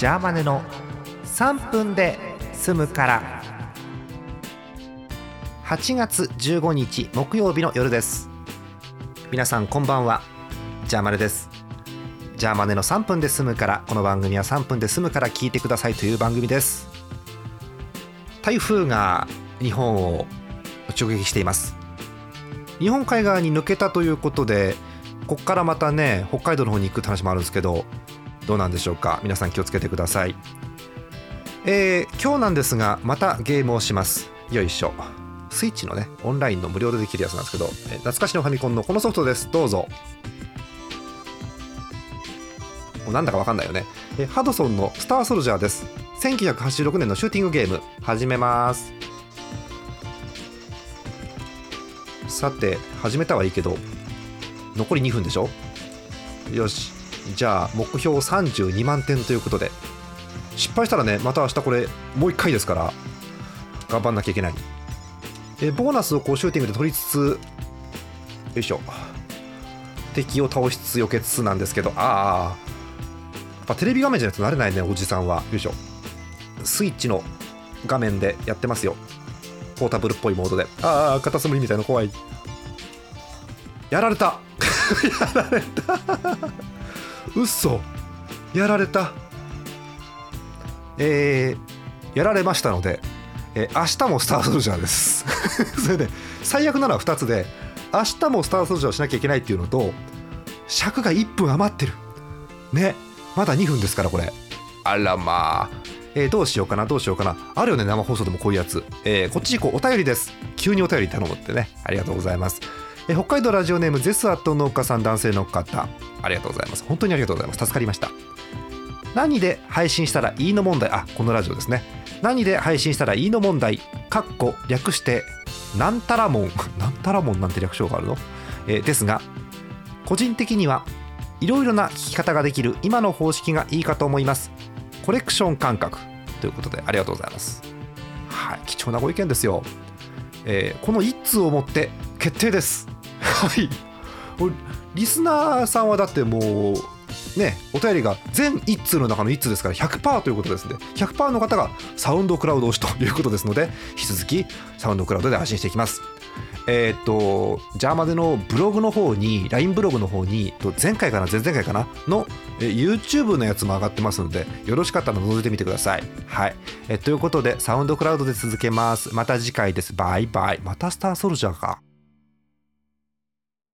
ジャーマネの3分で済むから。8月15日木曜日の夜です。皆さんこんばんは。ジャーマネです。ジャーマネの3分で済むからこの番組は3分で済むから聞いてくださいという番組です。台風が日本を直撃しています。日本海側に抜けたということでここからまたね北海道の方に行くって話もあるんですけどどうなんでしょうか？皆さん気をつけてください。えー、今日なんですがまたゲームをします。よいしょ。スイッチのねオンラインの無料でできるやつなんですけど、え懐かしのファミコンのこのソフトです。どうぞ。なんだかわかんないよね、えハドソンのスターソルジャーです。1986年のシューティングゲーム。始めます。さて始めたはいいけど残り2分でしょ？よし。じゃあ目標32万点ということで。失敗したらねまた明日これもう1回ですから頑張んなきゃいけない。えボーナスをこうシューティングで取りつつよいしょ。敵を倒しつつ避けつつなんですけど。ああやっぱテレビ画面じゃないとなれないねおじさんは。よいしょ。スイッチの画面でやってますよ。ポータブルっぽいモードで。ああカタツムリみたいな怖い。やられた。やられた。嘘。やられた。えー、やられましたので、えー、明日もスターソルジャーです。それで最悪なのは2つで明日もスターソルジャーをしなきゃいけないっていうのと尺が1分余ってる。ね。まだ2分ですからこれ。あらまあ。えー、どうしようかなどうしようかな。あるよね生放送でもこういうやつ、えー、こっち行こうお便りです。急にお便り頼むってね。ありがとうございますえ北海道ラジオネームゼスアット農家さん男性の方。ありがとうございます。本当にありがとうございます。助かりました。何で配信したらいいの問題？あこのラジオですね。何で配信したらいいの問題？かっこ略してなんたらもん。なんたらもんなんて略称があるの、えー、ですが個人的にはいろいろな聞き方ができる今の方式がいいかと思います。コレクション感覚。ということでありがとうございます。はい貴重なご意見ですよ、えー、この1通をもって決定ですはい。リスナーさんはだってもうねお便りが全1通の中の1通ですから100%ということですので100%の方がサウンドクラウド推しということですので引き続きサウンドクラウドで配信していきます。えっ、とジャーマでのブログの方に LINE ブログの方に前回かな前々回かなの、え YouTube のやつも上がってますのでよろしかったら覗いてみてください。はい。えということでサウンドクラウドで続けます。また次回です。バイバイ。またスターソルジャーか。